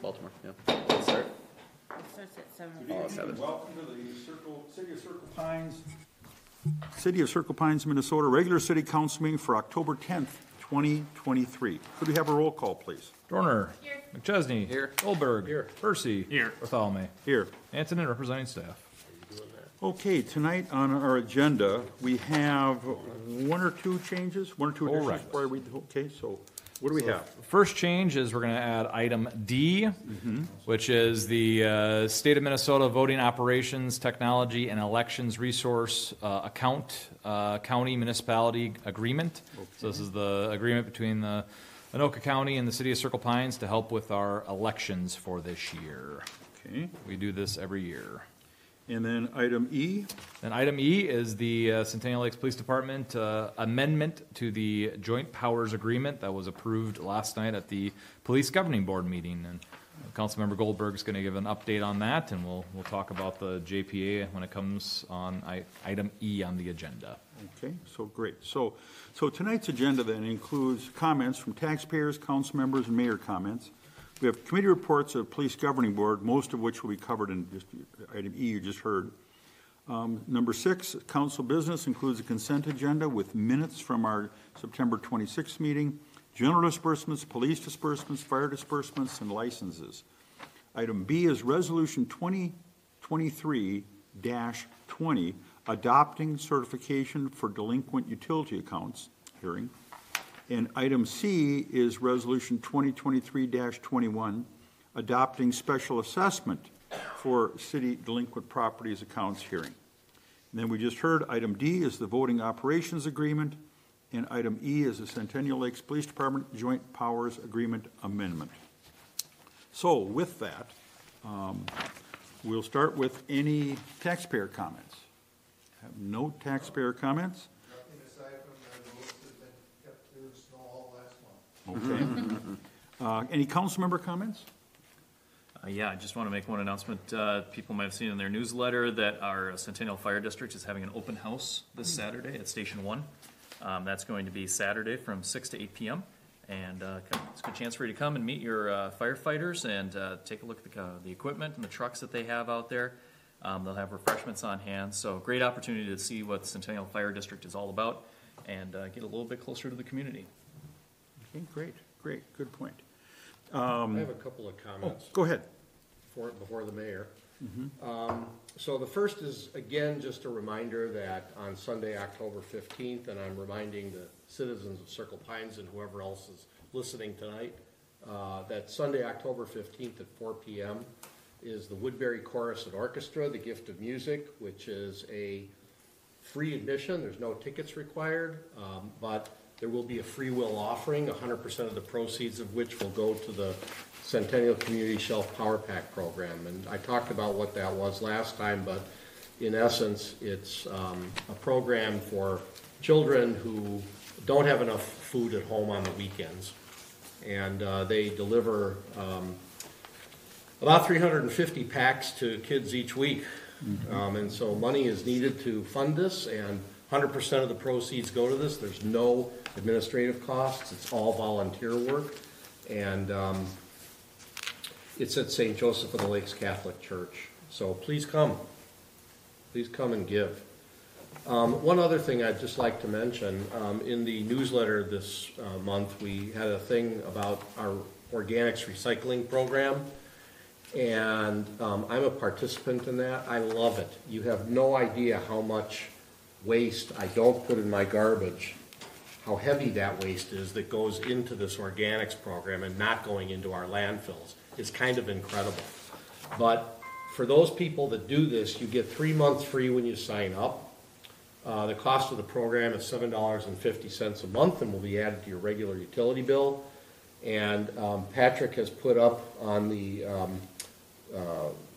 Baltimore, yeah. Let's start. It starts at seven. It's seven. Welcome to the Circle, City of Circle Pines. City of Circle Pines, Minnesota, regular city council meeting for October tenth, twenty twenty-three. Could we have a roll call, please? Dorner. McChesney. Here. Goldberg. Here. Percy. Here. Bartholomew. Here. Antonen representing staff. Okay, tonight on our agenda, we have one or two changes, one or two additions Correct. before I read the, okay, so what do we have? First change is we're going to add item D, which is the uh, State of Minnesota Voting Operations, Technology, and Elections Resource uh, Account uh, County Municipality Agreement. So this is the agreement between the Anoka County and the City of Circle Pines to help with our elections for this year. Okay, We do this every year. And then item E, And item E is the uh, Centennial Lakes Police Department uh, amendment to the Joint Powers Agreement that was approved last night at the Police Governing Board meeting. And Councilmember Goldberg's going to give an update on that, and we'll, we'll talk about the JPA when it comes on i- item E on the agenda. Okay, so great. So, so tonight's agenda then includes comments from taxpayers, council members, and mayor comments. We have committee reports of police governing board, most of which will be covered in just item E you just heard. Um, Number six, council business includes a consent agenda with minutes from our September 26th meeting, general disbursements, police disbursements, fire disbursements, and licenses. Item B is Resolution 2023-20, adopting certification for delinquent utility accounts, hearing. And item C is Resolution 2023-21, adopting special assessment for city delinquent properties accounts, hearing. And then we just heard, item D is the voting operations agreement, and item E is the Centennial Lakes Police Department Joint Powers Agreement Amendment. So with that, um, we'll start with any taxpayer comments. Have no taxpayer comments? Nothing aside from the roads that have been kept clear of snow all last month. Okay. Uh, Any council member comments? Uh, Yeah, I just want to make one announcement. Uh, People might have seen in their newsletter that our Centennial Fire District is having an open house this Saturday at Station One. Um, That's going to be Saturday from six to eight PM. And uh, come- it's a good chance for you to come and meet your uh, firefighters and uh, take a look at the, uh, the equipment and the trucks that they have out there. Um, They'll have refreshments on hand, so great opportunity to see what Centennial Fire District is all about and uh, get a little bit closer to the community. Okay, great, great, good point. I have a couple of Oh, comments go ahead. before, before the mayor. Um, So the first is, again, just a reminder that on Sunday, October fifteenth, and I'm reminding the citizens of Circle Pines and whoever else is listening tonight, uh, that Sunday, October fifteenth at four PM is the Woodbury Chorus and Orchestra, The Gift of Music, which is a free admission, there's no tickets required, um, but there will be a free will offering, hundred percent of the proceeds of which will go to the Centennial Community Shelf Power Pack Program. And I talked about what that was last time, but in essence, it's, um, a program for children who don't have enough food at home on the weekends. And, uh, they deliver, um, about 350 packs to kids each week. Um, and so money is needed to fund this, and 100% of the proceeds go to this. There's no administrative costs, it's all volunteer work. And um, it's at St. Joseph of the Lakes Catholic Church. So please come. Please come and give. Um, One other thing I'd just like to mention, um, in the newsletter this uh, month, we had a thing about our organics recycling program. And um, I'm a participant in that. I love it. You have no idea how much waste I don't put in my garbage, how heavy that waste is that goes into this organics program and not going into our landfills. is kind of incredible. But for those people that do this, you get three months free when you sign up. Uh, the cost of the program is seven dollars and fifty cents a month and will be added to your regular utility bill. And um, Patrick has put up on the um,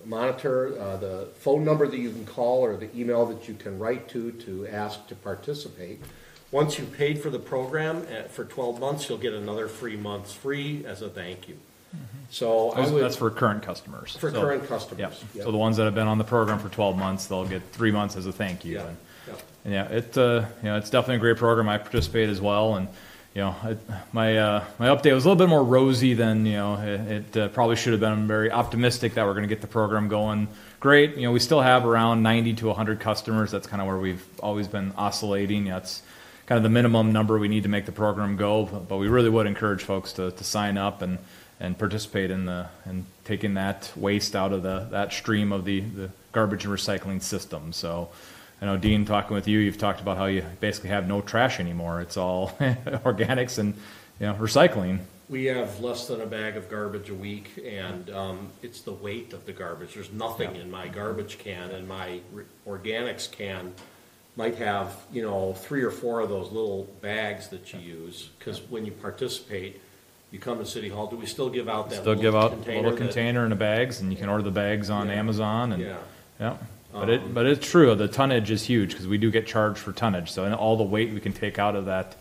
monitor uh, the phone number that you can call or the email that you can write to to ask to participate. Once you've paid for the program uh, for 12 months, you'll get another free month's free as a thank you. So I Those- would, That's for current customers. for So- current customers. Yep. Yep. So the ones that have been on the program for 12 months, they'll get three months as a thank you. Yeah, And- yeah. And yeah, it, uh, you know, it's definitely a great program. I participate as well. And, you know, my uh, my update was a little bit more rosy than you know it, it uh, probably should have been. I'm very optimistic that we're going to get the program going. Great, you know, we still have around 90 to 100 customers. That's kind of where we've always been oscillating. That's kind of the minimum number we need to make the program go. But, but we really would encourage folks to, to sign up and and participate in the in taking that waste out of the that stream of the the garbage and recycling system. So. I know Dean, talking with you, you've talked about how you basically have no trash anymore. It's all organics and you know recycling. We have less than a bag of garbage a week, and um, it's the weight of the garbage. There's nothing in my garbage can, and my re- organics can might have, you know, three or four of those little bags that you use, because when you participate, you come to City Hall, do we still give out that Still little give out a container? little that- container in the bags, and you can order the bags on Yeah. Amazon. And Yeah. But it but it's true. The tonnage is huge because we do get charged for tonnage. So and all the weight we can take out of that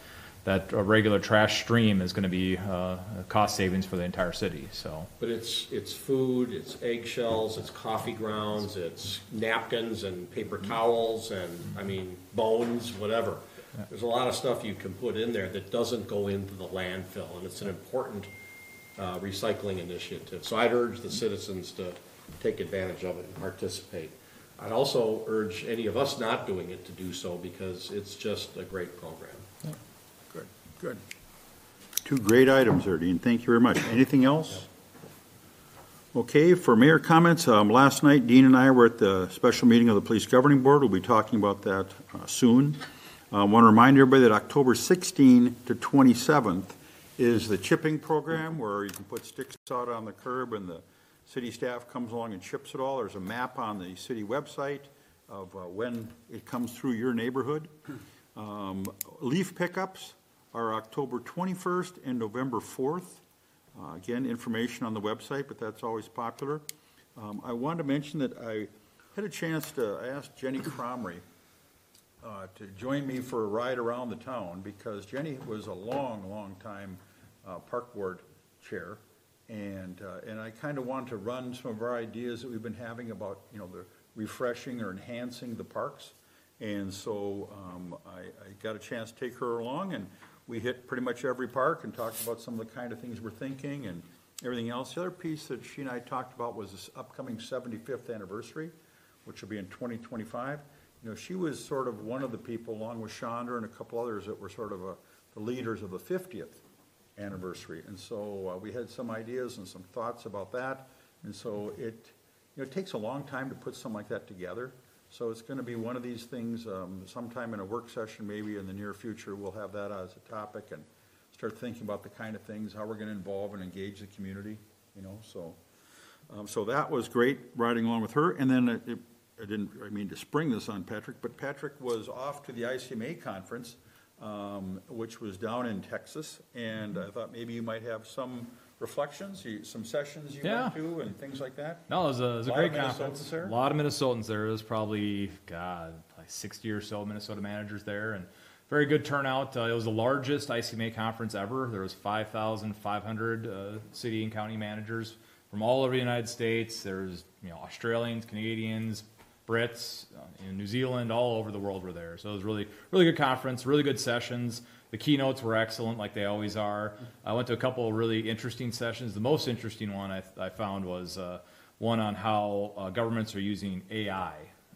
that uh, regular trash stream is going to be uh, cost savings for the entire city. So But it's, it's food, it's eggshells, it's coffee grounds, it's napkins and paper towels and, I mean, bones, whatever. There's a lot of stuff you can put in there that doesn't go into the landfill, and it's an important uh, recycling initiative. So I'd urge the citizens to take advantage of it and participate. I'd also urge any of us not doing it to do so, because it's just a great program. Good, good. Two great items there, Dean. Thank you very much. Anything else? Okay, for mayor comments, um, last night Dean and I were at the special meeting of the Police Governing Board. We'll be talking about that uh, soon. I want to remind everybody that October 16 to 27th is the chipping program where you can put sticks out on the curb and the city staff comes along and chips it all. There's a map on the city website of uh, when it comes through your neighborhood. Um, Leaf pickups are October 21st and November 4th. Uh, Again, information on the website, but that's always popular. Um, I wanted to mention that I had a chance to, ask Jenny Cromry uh, to join me for a ride around the town, because Jenny was a long, long time uh, park board chair. And, uh, and I kind of wanted to run some of our ideas that we've been having about, you know, the refreshing or enhancing the parks. And so um, I, I got a chance to take her along, and we hit pretty much every park and talked about some of the kind of things we're thinking and everything else. The other piece that she and I talked about was this upcoming 75th anniversary, which will be in 2025. You know, she was sort of one of the people, along with Chandra and a couple others, that were sort of a, the leaders of the 50th anniversary. And so uh, we had some ideas and some thoughts about that. And so it, you know, it takes a long time to put something like that together. So it's going to be one of these things, um, sometime in a work session, maybe in the near future, we'll have that as a topic and start thinking about the kind of things, how we're going to involve and engage the community, you know, so. Um, so that was great, riding along with her. And then it, it- I didn't, I mean to spring this on Patrick, but Patrick was off to the ICMA conference, um, which was down in Texas. And I thought maybe you might have some reflections, you- some sessions you Yeah. went to and things like that. no, it was a, it was a Lot of great Minnesotans conference. there? A lot of Minnesotans there. There was probably God like 60 or so Minnesota managers there, and very good turnout. Uh, it was the largest ICMA conference ever. There was 5,500 uh, city and county managers from all over the United States. There's you know Australians, Canadians, Brits, uh, in New Zealand, all over the world were there. So it was really, really good conference, really good sessions. The keynotes were excellent, like they always are. I went to a couple of really interesting sessions. The most interesting one I, I found was uh, one on how uh, governments are using AI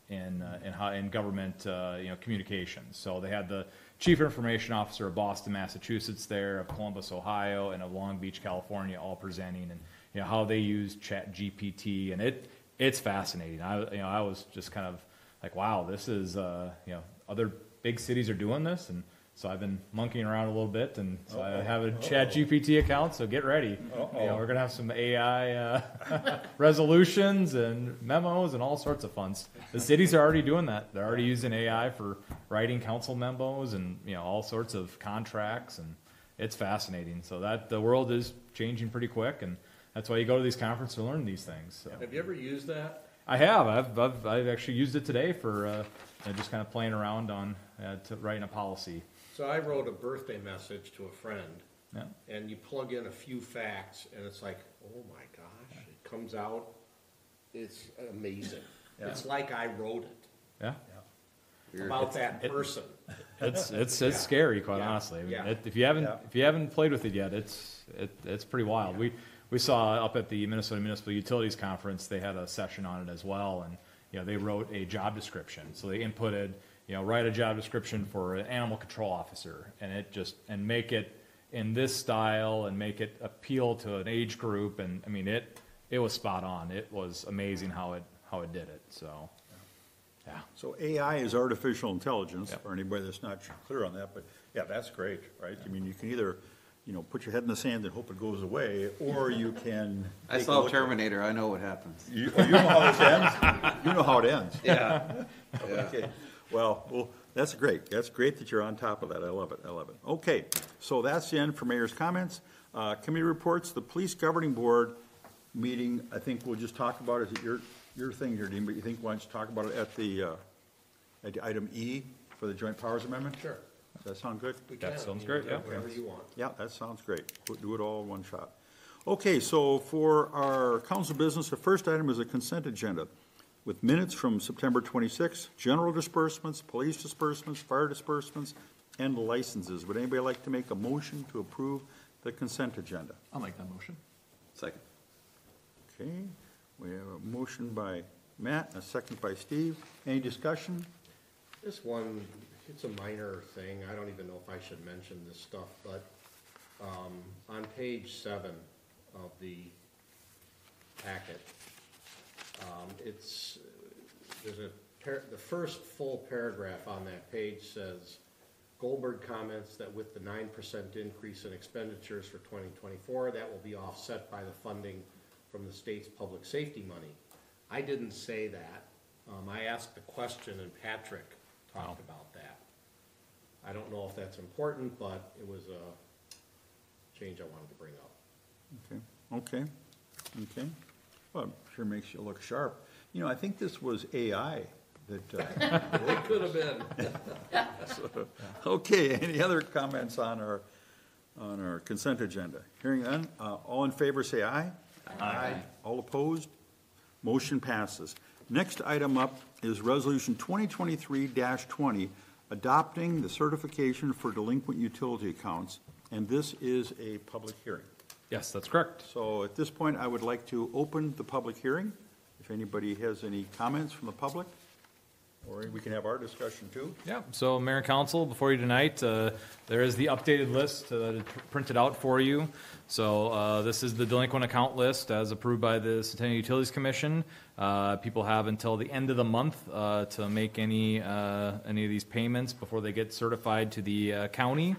in uh, in, how, in government uh, you know communications. So they had the chief information officer of Boston, Massachusetts, there, of Columbus, Ohio, and of Long Beach, California, all presenting and you know how they use Chat GPT, and it it's fascinating. I you know I was just kind of like, wow, this is uh, you know other big cities are doing this, and so I've been monkeying around a little bit, and so I have a Chat GPT account. So get ready. You know, we're gonna have some AI uh, resolutions and memos and all sorts of fun. The cities are already doing that. They're already using AI for writing council memos and you know all sorts of contracts, and it's fascinating. So that the world is changing pretty quick, and that's why you go to these conferences to learn these things. So. Have you ever used that? I have. I've, I've, I've actually used it today for uh, just kind of playing around on uh, to writing a policy. So I wrote a birthday message to a friend, Yeah. and you plug in a few facts, and it's like, oh my gosh, it comes out, it's amazing. Yeah. It's like I wrote it. Yeah. about that person. It's, it's, it's scary, quite Yeah. honestly. I mean, Yeah. it- If you haven't, Yeah. if you haven't played with it yet, it's, it, it's pretty wild. We, we saw up at the Minnesota Municipal Utilities Conference, they had a session on it as well, and, you know, they wrote a job description. So they inputted, you know, write a job description for an animal control officer, and it just, and make it in this style, and make it appeal to an age group, and, I mean, it, it was spot on. It was amazing how it, how it did it, so, yeah. So AI is artificial intelligence, Yep. for anybody that's not clear on that, but yeah, that's great, right? I mean, you can either, you know, put your head in the sand and hope it goes away, or you can. I take a saw look at- Terminator, I know what happens. You, oh, you know how this ends? You know how it ends. Yeah. Okay, well, well, that's great. That's great that you're on top of that. I love it, I love it. Okay, so that's the end for mayor's comments. Uh, committee reports, the police governing board meeting, I think we'll just talk about, is it your, your thing here, Dean, but you think, why don't you talk about it at the, uh, at the item E for the joint powers amendment? Sure. Does that sound good? We That can, sounds you great, do yeah. Whatever you want. Yeah, that sounds great. We'll do it all in one shot. Okay, so for our council business, the first item is a consent agenda with minutes from September 26, general disbursements, police disbursements, fire disbursements, and licenses. Would anybody like to make a motion to approve the consent agenda? I'll make that motion. Second. Okay, we have a motion by Matt and a second by Steve. Any discussion? This one, it's a minor thing, I don't even know if I should mention this stuff, but, um, on page seven of the packet, um, it's, there's a, par- the first full paragraph on that page says, Goldberg comments that with the nine percent increase in expenditures for twenty twenty-four, that will be offset by the funding from the state's public safety money. I didn't say that, um, I asked the question and Patrick talked about. I don't know if that's important, but it was a change I wanted to bring up. Okay, okay, okay. Well, I'm sure makes you look sharp. You know, I think this was AI that, uh, It could have been. Okay, any other comments on our, on our consent agenda? Hearing none, uh, all in favor say aye. Aye. All opposed? Motion passes. Next item up is Resolution 2023-20, adopting the certification for delinquent utility accounts, and this is a public hearing. Yes, that's correct. So at this point, I would like to open the public hearing. If anybody has any comments from the public, or we can have our discussion too. Yeah, so Mayor and Council, before you tonight, uh, there is the updated list uh, printed out for you. So uh, this is the delinquent account list as approved by the Centennial Utilities Commission. Uh, People have until the end of the month uh, to make any, uh, any of these payments before they get certified to the uh, county.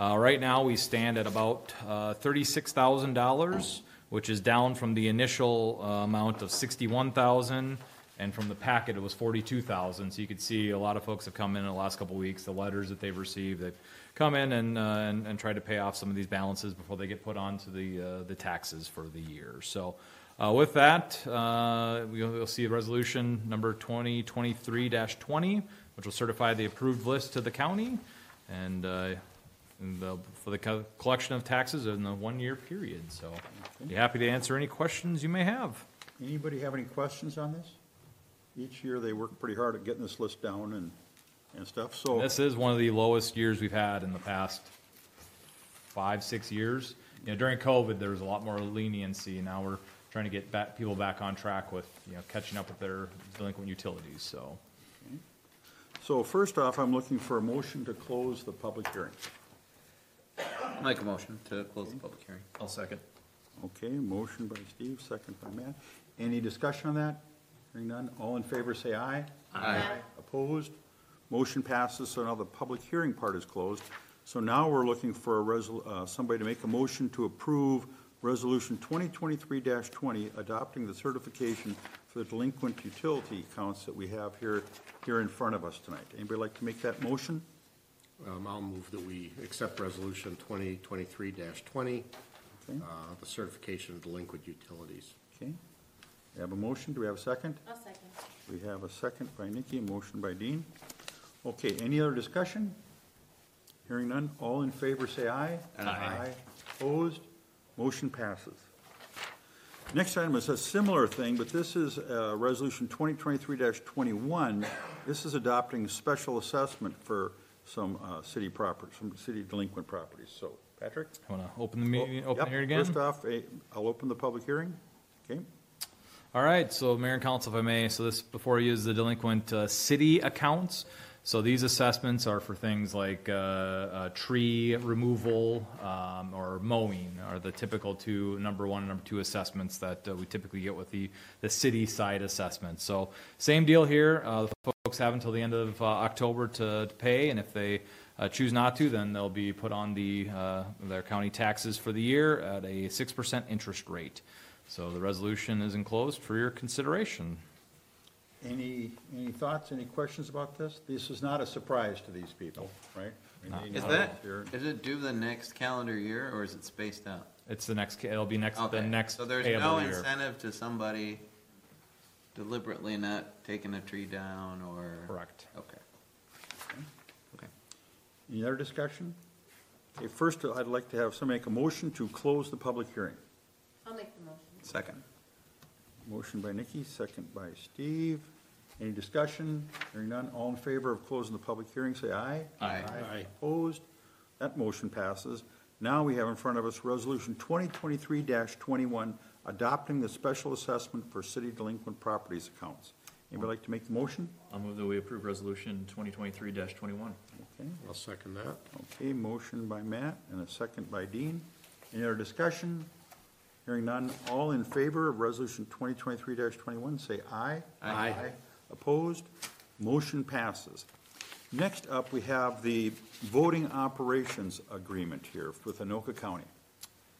Uh, Right now, we stand at about uh, $36,000, which is down from the initial uh, amount of $61,000. And from the packet, it was forty-two thousand, so you could see a lot of folks have come in in the last couple of weeks, the letters that they've received, they've come in and, uh, and, and tried to pay off some of these balances before they get put onto the, uh, the taxes for the year. So, uh, with that, uh, we'll, we'll see resolution number 2023-20, which will certify the approved list to the county, and, uh, and the, for the co- collection of taxes in the one-year period, so be happy to answer any questions you may have. Anybody have any questions on this? Each year, they work pretty hard at getting this list down and, and stuff, so. This is one of the lowest years we've had in the past five, six years. You know, during COVID, there was a lot more leniency. Now we're trying to get back, people back on track with, you know, catching up with their delinquent utilities, so. So first off, I'm looking for a motion to close the public hearing. Make a motion to close the public hearing. I'll second. Okay, motion by Steve, second by Matt. Any discussion on that? Hearing none, all in favor say aye. Aye. Opposed? Motion passes, so now the public hearing part is closed. So now we're looking for a resol, uh, somebody to make a motion to approve Resolution 2023-20, adopting the certification for the delinquent utility accounts that we have here, here in front of us tonight. Anybody like to make that motion? Um, I'll move that we accept resolution twenty twenty-three twenty, Okay, uh, the certification of delinquent utilities. okay. We have a motion, do we have a second? I'll second. We have a second by Nikki, a motion by Dean. Okay, any other discussion? Hearing none, all in favor say aye. Aye. Opposed? Motion passes. Next item is a similar thing, but this is uh, Resolution 2023-21. This is adopting special assessment for some uh, city properties, some city delinquent properties. So, Patrick? I want to open the meeting, open Yep, the hearing again? First off, eh, I'll open the public hearing. Okay? All right, so Mayor and Council, if I may, so this before you is the delinquent uh, city accounts. So these assessments are for things like uh, uh, tree removal um, or mowing are the typical two, number one and number two assessments that uh, we typically get with the, the city side assessments. So same deal here, uh, the folks have until the end of uh, October to to pay, and if they uh, choose not to, then they'll be put on the, uh, their county taxes for the year at a six percent interest rate. So the resolution is enclosed for your consideration. Any, any thoughts, any questions about this? This is not a surprise to these people, right? I mean, they Is know that, they're- is it due the next calendar year, or is it spaced out? It's the next, it'll be next, the Okay, next So there's payable no year. incentive to somebody deliberately not taking a tree down, or? Correct. Okay. Okay. Any other discussion? Okay, first, I'd like to have somebody make a motion to close the public hearing. I'll make the motion. Second. Motion by Nikki, second by Steve. Any discussion? Hearing none, all in favor of closing the public hearing, say aye. Aye. Aye. Opposed? That motion passes. Now we have in front of us Resolution 2023-21, adopting the special assessment for city delinquent properties accounts. Anybody like to make the motion? I'll move that we approve resolution twenty twenty-three twenty-one. Okay, I'll second that. okay, motion by Matt and a second by Dean. Any other discussion? Hearing none, all in favor of Resolution 2023-21, say aye. Aye. Opposed? Motion passes. Next up, we have the voting operations agreement here with Anoka County.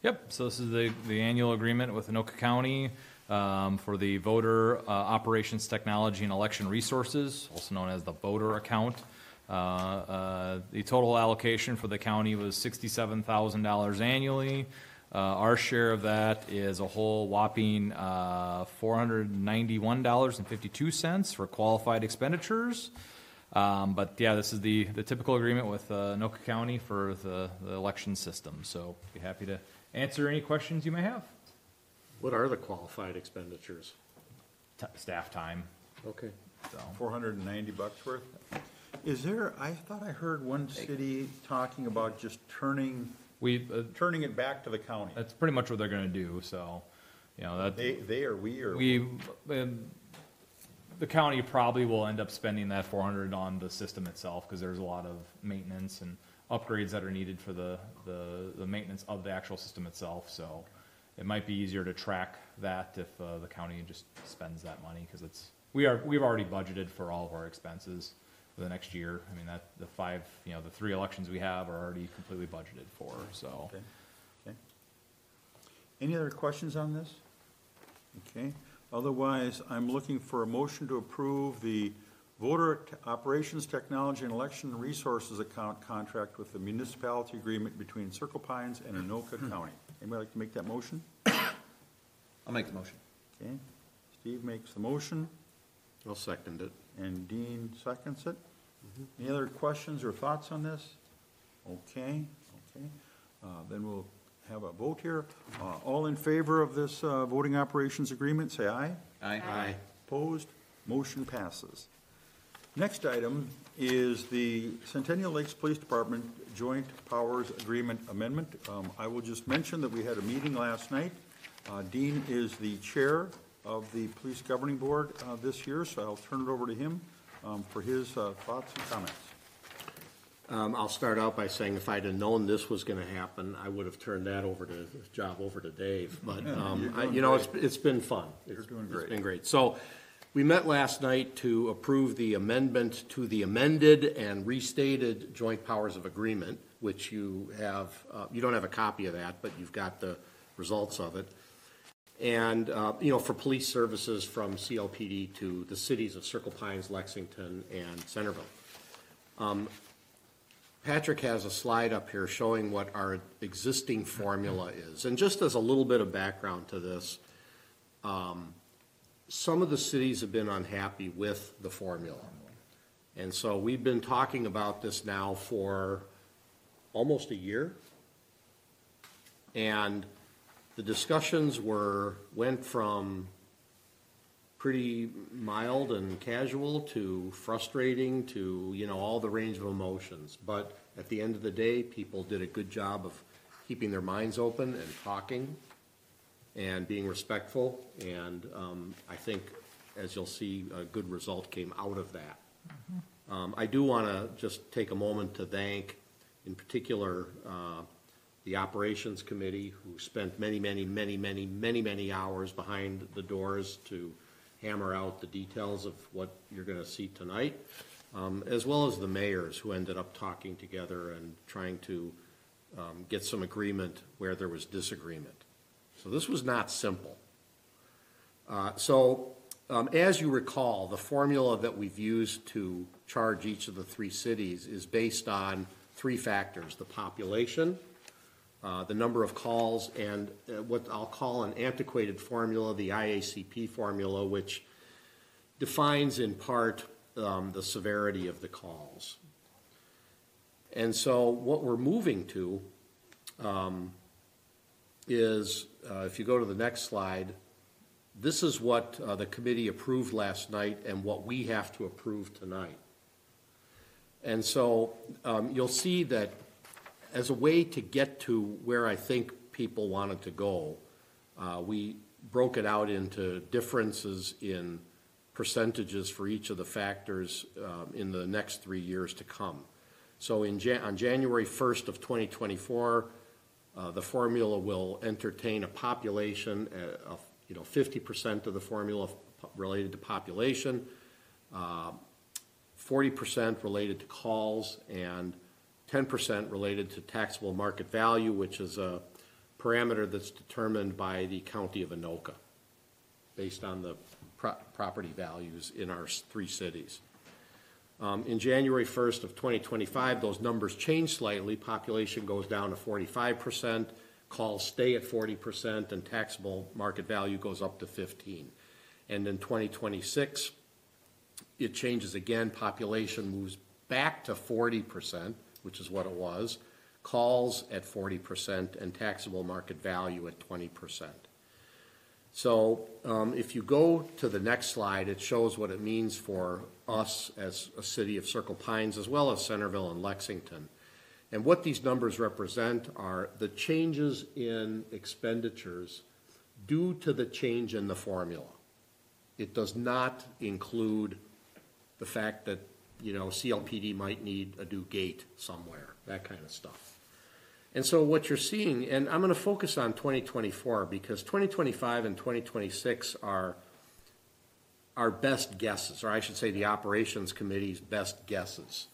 Yep, so this is the, the annual agreement with Anoka County um, for the voter uh, operations technology and election resources, also known as the voter account. Uh, uh, The total allocation for the county was sixty-seven thousand dollars annually. Uh, Our share of that is a whole whopping uh, four hundred ninety-one dollars and fifty-two cents for qualified expenditures. Um, But yeah, this is the, the typical agreement with uh, Anoka County for the, the election system. So be happy to answer any questions you may have. What are the qualified expenditures? T- Staff time, Okay. so. 490 bucks worth. Is there, I thought I heard one city talking about just turning, We, uh, turning it back to the county. that's pretty much what they're gonna do, so, you know, that, They, they or we or? we, um, the county probably will end up spending that four hundred on the system itself, because there's a lot of maintenance and upgrades that are needed for the, the, the maintenance of the actual system itself, so it might be easier to track that if, uh, the county just spends that money, because it's, we are, we've already budgeted for all of our expenses for the next year. I mean, that, the five, you know, the three elections we have are already completely budgeted for, so. Okay, okay. Any other questions on this? Okay, otherwise, I'm looking for a motion to approve the voter t- operations technology and election resources account contract with the municipality agreement between Circle Pines and Anoka hmm. County. Anybody like to make that motion? I'll make the motion. Okay, Steve makes the motion, I'll second it. and Dean seconds it. Any other questions or thoughts on this? Okay, okay, uh, then we'll have a vote here. Uh, all in favor of this, uh, voting operations agreement, say aye. Aye. Aye. Opposed? Motion passes. Next item is the Centennial Lakes Police Department Joint Powers Agreement Amendment. Um, I will just mention that we had a meeting last night. Uh, Dean is the chair of the Police Governing Board uh, this year, so I'll turn it over to him um, for his uh, thoughts and comments. Um, I'll start out by saying if I'd have known this was gonna happen, I would have turned that over to, job over to Dave. But, um, I- you know, it's, it's been fun. It's- doing great. It's been great. So, we met last night to approve the amendment to the amended and restated joint powers of agreement, which you have, uh, you don't have a copy of that, but you've got the results of it. And, uh, you know, for police services from CLPD to the cities of Circle Pines, Lexington, and Centerville. Patrick has a slide up here showing what our existing formula is. And just as a little bit of background to this, um, some of the cities have been unhappy with the formula. And so we've been talking about this now for almost a year. And the discussions were, went from pretty mild and casual to frustrating to, you know, all the range of emotions. But at the end of the day, people did a good job of keeping their minds open and talking and being respectful. And um, I think, as you'll see, a good result came out of that. Um, I do want to just take a moment to thank, in particular, uh, the Operations Committee, who spent many, many, many, many, many, many hours behind the doors to hammer out the details of what you're going to see tonight, um, as well as the mayors who ended up talking together and trying to um, get some agreement where there was disagreement. So this was not simple. Uh, So, um, as you recall, the formula that we've used to charge each of the three cities is based on three factors, the population, uh, the number of calls, and uh, what I'll call an antiquated formula, the IACP formula, which defines in part um, the severity of the calls. And so what we're moving to um, is, uh, if you go to the next slide, this is what uh, the committee approved last night and what we have to approve tonight. And so um, you'll see that as a way to get to where I think people wanted to go, uh, we broke it out into differences in percentages for each of the factors um, in the next three years to come. So in Jan- on January 1st of 2024, uh, the formula will entertain a population uh, of, you know, 50% of the formula related to population, uh, 40% related to calls, and 10% related to taxable market value, which is a parameter that's determined by the county of Anoka, based on the pro- property values in our three cities. Um, In January 1st of 2025, those numbers change slightly. Population goes down to 45%, calls stay at 40%, and taxable market value goes up to 15. And in 2026, it changes again. Population moves back to 40%, which is what it was, calls at 40%, and taxable market value at 20%. So um, if you go to the next slide, it shows what it means for us as a city of Circle Pines, as well as Centerville and Lexington. And what these numbers represent are the changes in expenditures due to the change in the formula. It does not include the fact that, you know, CLPD might need a new gate somewhere, that kind of stuff. And so what you're seeing, and I'm going to focus on 2024 because 2025 and 2026 are our best guesses, or I should say the operations committee's best guesses.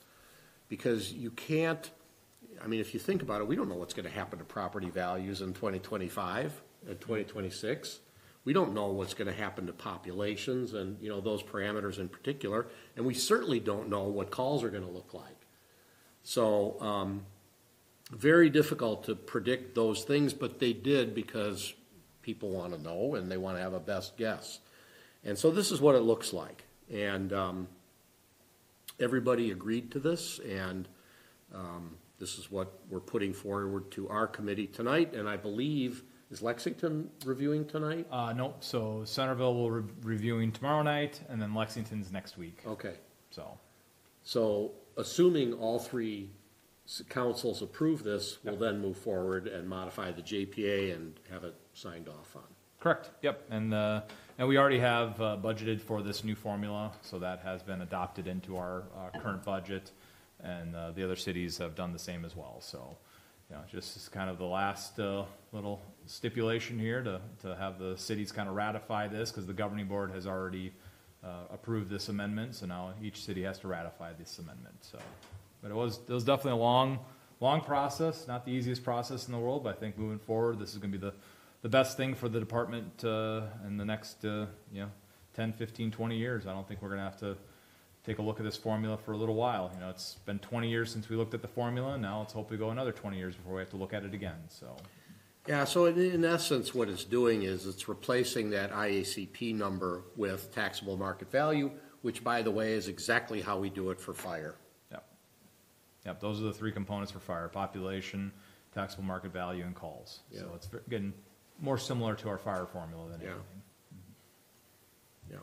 Because you can't, I mean, if you think about it, we don't know what's going to happen to property values in 2025 and uh, 2026. We don't know what's going to happen to populations and, you know, those parameters in particular. And we certainly don't know what calls are going to look like. So, um, very difficult to predict those things, but they did because people want to know and they want to have a best guess. And so this is what it looks like. And um, everybody agreed to this, and um, this is what we're putting forward to our committee tonight. And I believe, is Lexington reviewing tonight? Uh, nope, so Centerville will re- reviewing tomorrow night, and then Lexington's next week, Okay. so. So assuming all three s- councils approve this, we'll then move forward and modify the JPA and have it signed off on. Correct, yep, and, uh, and we already have uh, budgeted for this new formula, so that has been adopted into our, uh, current budget, and, uh, the other cities have done the same as well, so, you know, just as kind of the last, uh, little stipulation here to, to have the cities kind of ratify this, because the governing board has already, uh, approved this amendment, so now each city has to ratify this amendment, so. But it was, it was definitely a long, long process, not the easiest process in the world, but I think moving forward, this is gonna be the, the best thing for the department, uh, in the next, uh, you know, 10, 15, 20 years. I don't think we're gonna have to take a look at this formula for a little while. You know, it's been twenty years since we looked at the formula, and now let's hope we go another twenty years before we have to look at it again, so. Yeah, so in, in essence, what it's doing is it's replacing that IACP number with taxable market value, which by the way is exactly how we do it for fire. Yep. Yep, those are the three components for fire, population, taxable market value, and calls. So it's getting more similar to our fire formula than Yeah. anything. Yeah.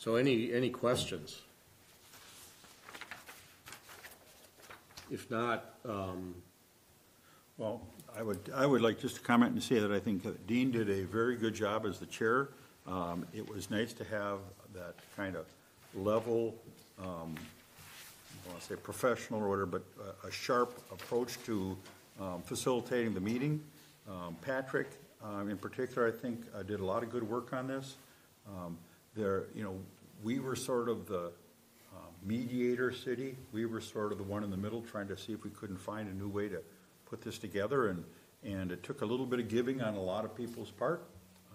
So any, any questions? If not, um, Well, I would, I would like just to comment and say that I think Dean did a very good job as the chair. Um, It was nice to have that kind of level, um, I want to say professional order, but a- a sharp approach to um, facilitating the meeting. Um, Patrick, um, in particular, I think, uh, did a lot of good work on this. Um, There, you know, we were sort of the um, mediator city. We were sort of the one in the middle, trying to see if we couldn't find a new way to put this together, and, and it took a little bit of giving on a lot of people's part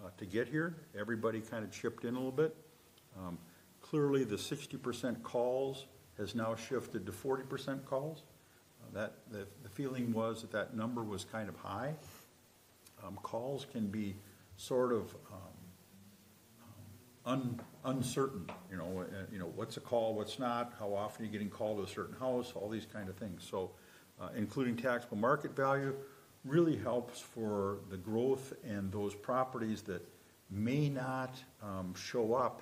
uh, to get here. Everybody kind of chipped in a little bit. Um, Clearly, the sixty percent calls has now shifted to forty percent calls. Uh, That, the, the feeling was that that number was kind of high. Um, Calls can be sort of um, un, uncertain, you know, uh, you know, what's a call, what's not, how often are you getting called to a certain house, all these kind of things. So, uh, including taxable market value really helps for the growth and those properties that may not, um, show up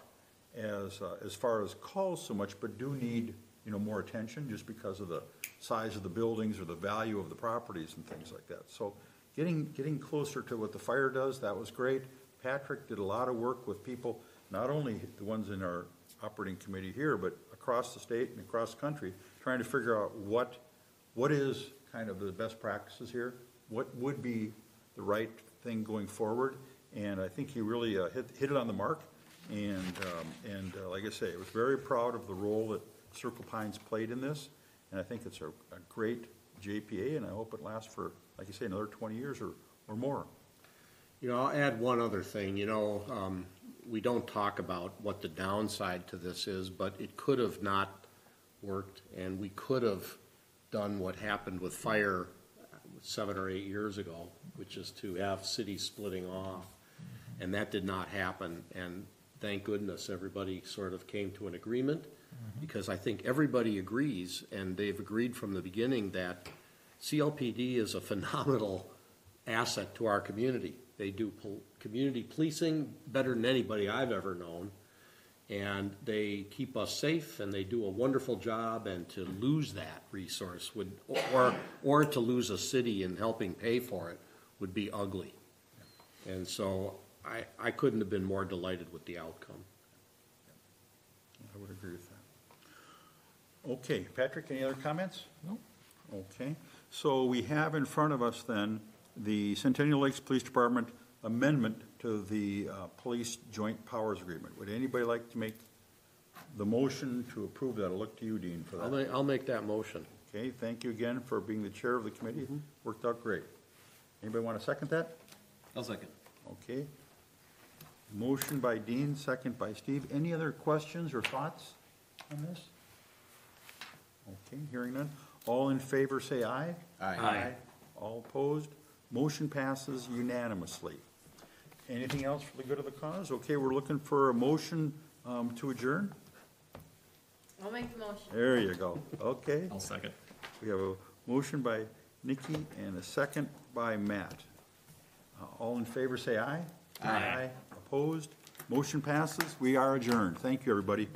as, uh, as far as calls so much, but do need, you know, more attention just because of the size of the buildings or the value of the properties and things like that. So getting, getting closer to what the fire does, that was great. Patrick did a lot of work with people, not only the ones in our operating committee here, but across the state and across the country, trying to figure out what, what is kind of the best practices here? What would be the right thing going forward? And I think he really uh, hit, hit it on the mark. And, um, and uh, like I say, I was very proud of the role that Circle Pines played in this. And I think it's a, a great JPA, and I hope it lasts for, like you say, another twenty years or, or more. you know, I'll add one other thing, you know, um, we don't talk about what the downside to this is, but it could have not worked, and we could have done what happened with fire seven or eight years ago, which is to have cities splitting off. And that did not happen, and thank goodness, everybody sort of came to an agreement, mm-hmm. because I think everybody agrees, and they've agreed from the beginning that CLPD is a phenomenal asset to our community. They do pol- community policing better than anybody I've ever known, and they keep us safe, and they do a wonderful job, and to lose that resource would, or, or to lose a city in helping pay for it would be ugly. And so I, I couldn't have been more delighted with the outcome. I would agree with that. Okay, Patrick, any other comments? No. Okay, so we have in front of us then the Centennial Lakes Police Department amendment to the uh, Police Joint Powers Agreement. Would anybody like to make the motion to approve that? I'll look to you, Dean, for I'll that. make, I'll make that motion. Okay, thank you again for being the chair of the committee. Worked out great. Anybody want to second that? I'll second. Okay. Motion by Dean, second by Steve. Any other questions or thoughts on this? Okay, hearing none. All in favor, say aye. Aye. All opposed? Motion passes unanimously. Anything else for the good of the cause? Okay, we're looking for a motion um, to adjourn. I'll make the motion. There you go. Okay. I'll second. We have a motion by Nikki and a second by Matt. Uh, All in favor, say aye. Aye. Opposed? Motion passes. We are adjourned. Thank you, everybody.